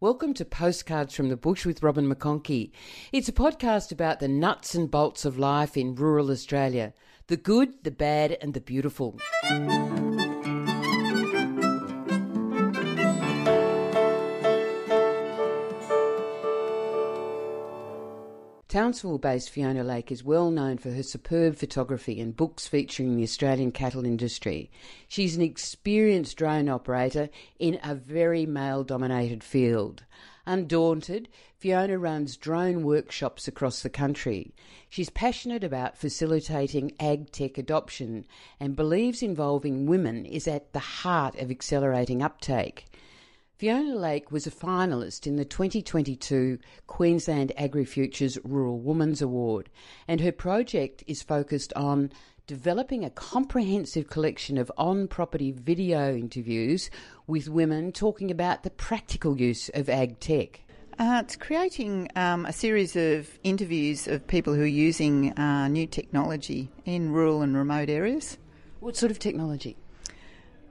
Welcome to Postcards from the Bush with Robin McConkie. It's a podcast about the nuts and bolts of life in rural Australia the good, the bad, and the beautiful. Townsville based Fiona Lake is well known for her superb photography and books featuring the Australian cattle industry. She's an experienced drone operator in a very male dominated field. Undaunted, Fiona runs drone workshops across the country. She's passionate about facilitating ag tech adoption and believes involving women is at the heart of accelerating uptake. Fiona Lake was a finalist in the 2022 Queensland AgriFutures Rural Women's Award, and her project is focused on developing a comprehensive collection of on property video interviews with women talking about the practical use of ag tech. Uh, it's creating um, a series of interviews of people who are using uh, new technology in rural and remote areas. What sort of technology?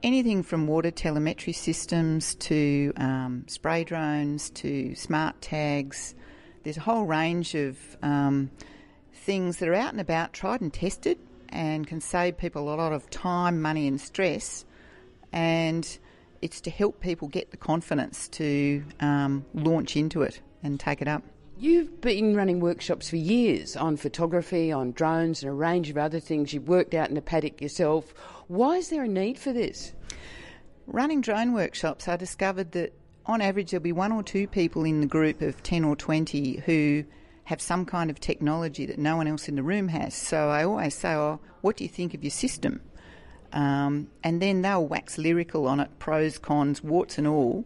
Anything from water telemetry systems to um, spray drones to smart tags. There's a whole range of um, things that are out and about, tried and tested, and can save people a lot of time, money, and stress. And it's to help people get the confidence to um, launch into it and take it up. You've been running workshops for years on photography, on drones, and a range of other things. You've worked out in a paddock yourself. Why is there a need for this? Running drone workshops, I discovered that on average there'll be one or two people in the group of 10 or 20 who have some kind of technology that no one else in the room has. So I always say, oh, what do you think of your system? Um, and then they'll wax lyrical on it, pros, cons, warts and all.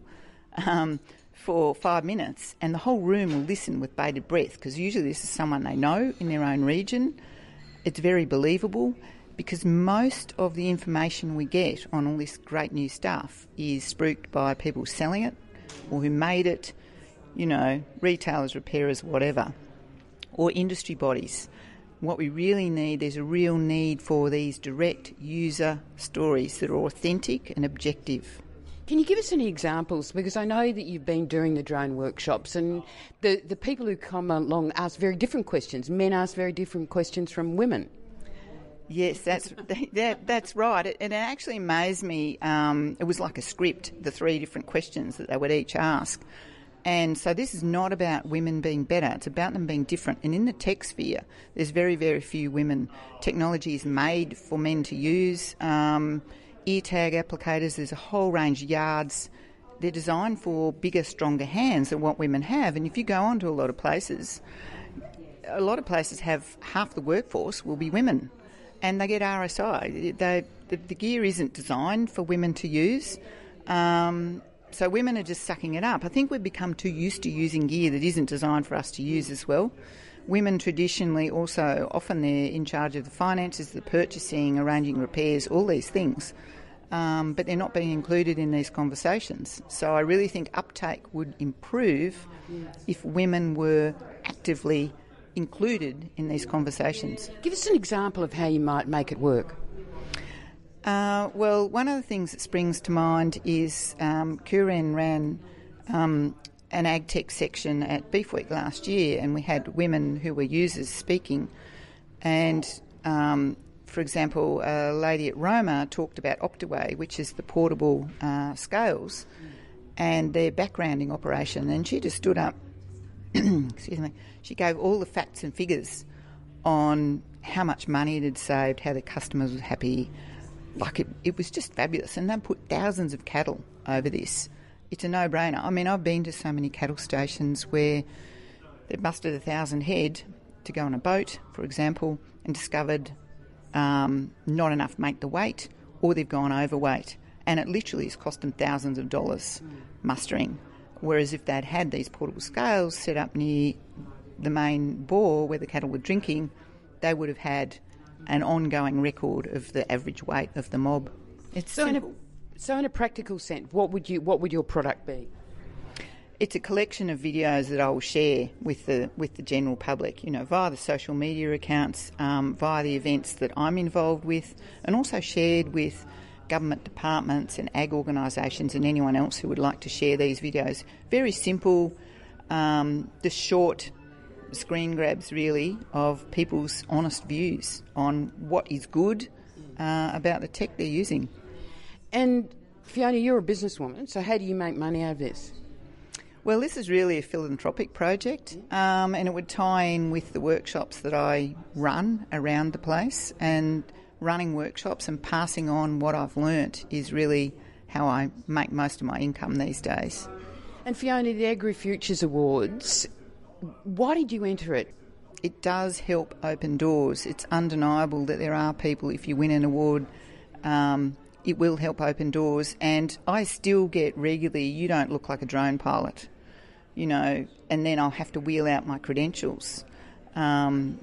Um, for five minutes, and the whole room will listen with bated breath because usually this is someone they know in their own region. It's very believable because most of the information we get on all this great new stuff is spruiked by people selling it or who made it, you know, retailers, repairers, whatever, or industry bodies. What we really need, there's a real need for these direct user stories that are authentic and objective. Can you give us any examples? Because I know that you've been doing the drone workshops, and the, the people who come along ask very different questions. Men ask very different questions from women. Yes, that's that, that's right. It, it actually amazed me. Um, it was like a script, the three different questions that they would each ask. And so this is not about women being better, it's about them being different. And in the tech sphere, there's very, very few women. Technology is made for men to use. Um, ear tag applicators, there's a whole range of yards. They're designed for bigger, stronger hands than what women have. And if you go on to a lot of places, a lot of places have half the workforce will be women and they get RSI. They, the, the, gear isn't designed for women to use. Um, so women are just sucking it up. I think we've become too used to using gear that isn't designed for us to use as well. Women traditionally also often they're in charge of the finances, the purchasing, arranging repairs, all these things. Um, but they're not being included in these conversations. So I really think uptake would improve if women were actively included in these conversations. Give us an example of how you might make it work. Uh, well, one of the things that springs to mind is um, Kuren ran um, an ag tech section at Beef Week last year, and we had women who were users speaking. And um, for example, a lady at Roma talked about Optiweigh, which is the portable uh, scales, and their backgrounding operation. And she just stood up, excuse me, she gave all the facts and figures on how much money it had saved, how the customers were happy. Like it, it was just fabulous. And they put thousands of cattle over this it's a no-brainer. I mean, I've been to so many cattle stations where they've mustered a thousand head to go on a boat, for example, and discovered um, not enough make the weight, or they've gone overweight, and it literally has cost them thousands of dollars mustering. Whereas if they'd had these portable scales set up near the main bore where the cattle were drinking, they would have had an ongoing record of the average weight of the mob. It's so simple. So, in a practical sense, what would you what would your product be? It's a collection of videos that I will share with the with the general public. You know, via the social media accounts, um, via the events that I'm involved with, and also shared with government departments and ag organisations and anyone else who would like to share these videos. Very simple, um, the short screen grabs really of people's honest views on what is good uh, about the tech they're using. And Fiona, you're a businesswoman, so how do you make money out of this? Well, this is really a philanthropic project, um, and it would tie in with the workshops that I run around the place. And running workshops and passing on what I've learnt is really how I make most of my income these days. And Fiona, the Agri Futures Awards, why did you enter it? It does help open doors. It's undeniable that there are people, if you win an award, um, it will help open doors. And I still get regularly, you don't look like a drone pilot you know, and then I'll have to wheel out my credentials. Um,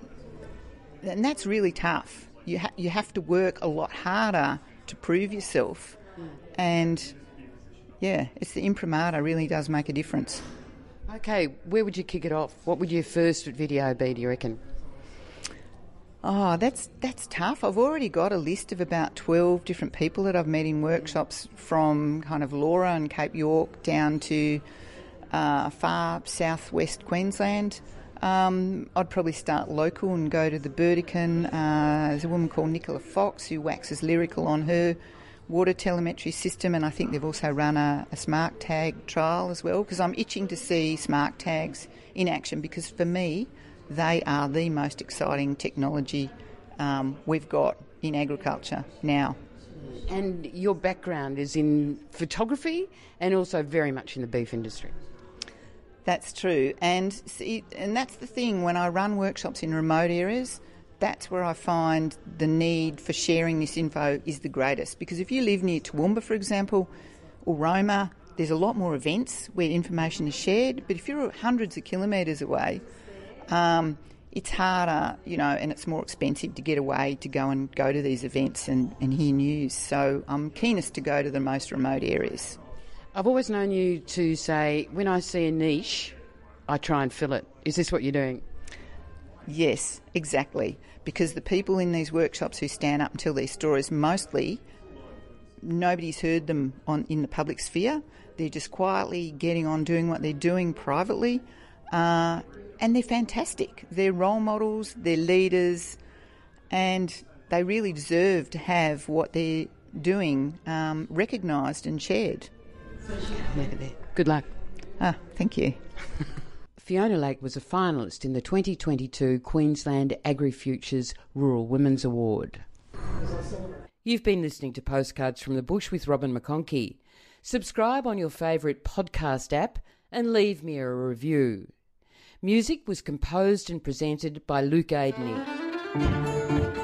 and that's really tough. You, ha- you have to work a lot harder to prove yourself. And yeah, it's the imprimatur really does make a difference. Okay, where would you kick it off? What would your first video be, do you reckon? Oh, that's that's tough. I've already got a list of about twelve different people that I've met in workshops from kind of Laura and Cape York down to uh, far southwest Queensland. Um, I'd probably start local and go to the Burdekin. Uh, there's a woman called Nicola Fox who waxes lyrical on her water telemetry system, and I think they've also run a, a smart tag trial as well because I'm itching to see smart tags in action because for me, they are the most exciting technology um, we've got in agriculture now. And your background is in photography and also very much in the beef industry. That's true, and see, and that's the thing. When I run workshops in remote areas, that's where I find the need for sharing this info is the greatest. Because if you live near Toowoomba, for example, or Roma, there's a lot more events where information is shared. But if you're hundreds of kilometres away, um, it's harder, you know, and it's more expensive to get away to go and go to these events and, and hear news. So I'm keenest to go to the most remote areas. I've always known you to say, when I see a niche, I try and fill it. Is this what you're doing? Yes, exactly. Because the people in these workshops who stand up and tell these stories, mostly nobody's heard them on in the public sphere. They're just quietly getting on doing what they're doing privately, uh, and they're fantastic. They're role models, they're leaders, and they really deserve to have what they're doing um, recognised and shared. Good luck. Ah, thank you. Fiona Lake was a finalist in the 2022 Queensland Agri Futures Rural Women's Award. You've been listening to Postcards from the Bush with Robin McConkie. Subscribe on your favourite podcast app and leave me a review. Music was composed and presented by Luke Aidney.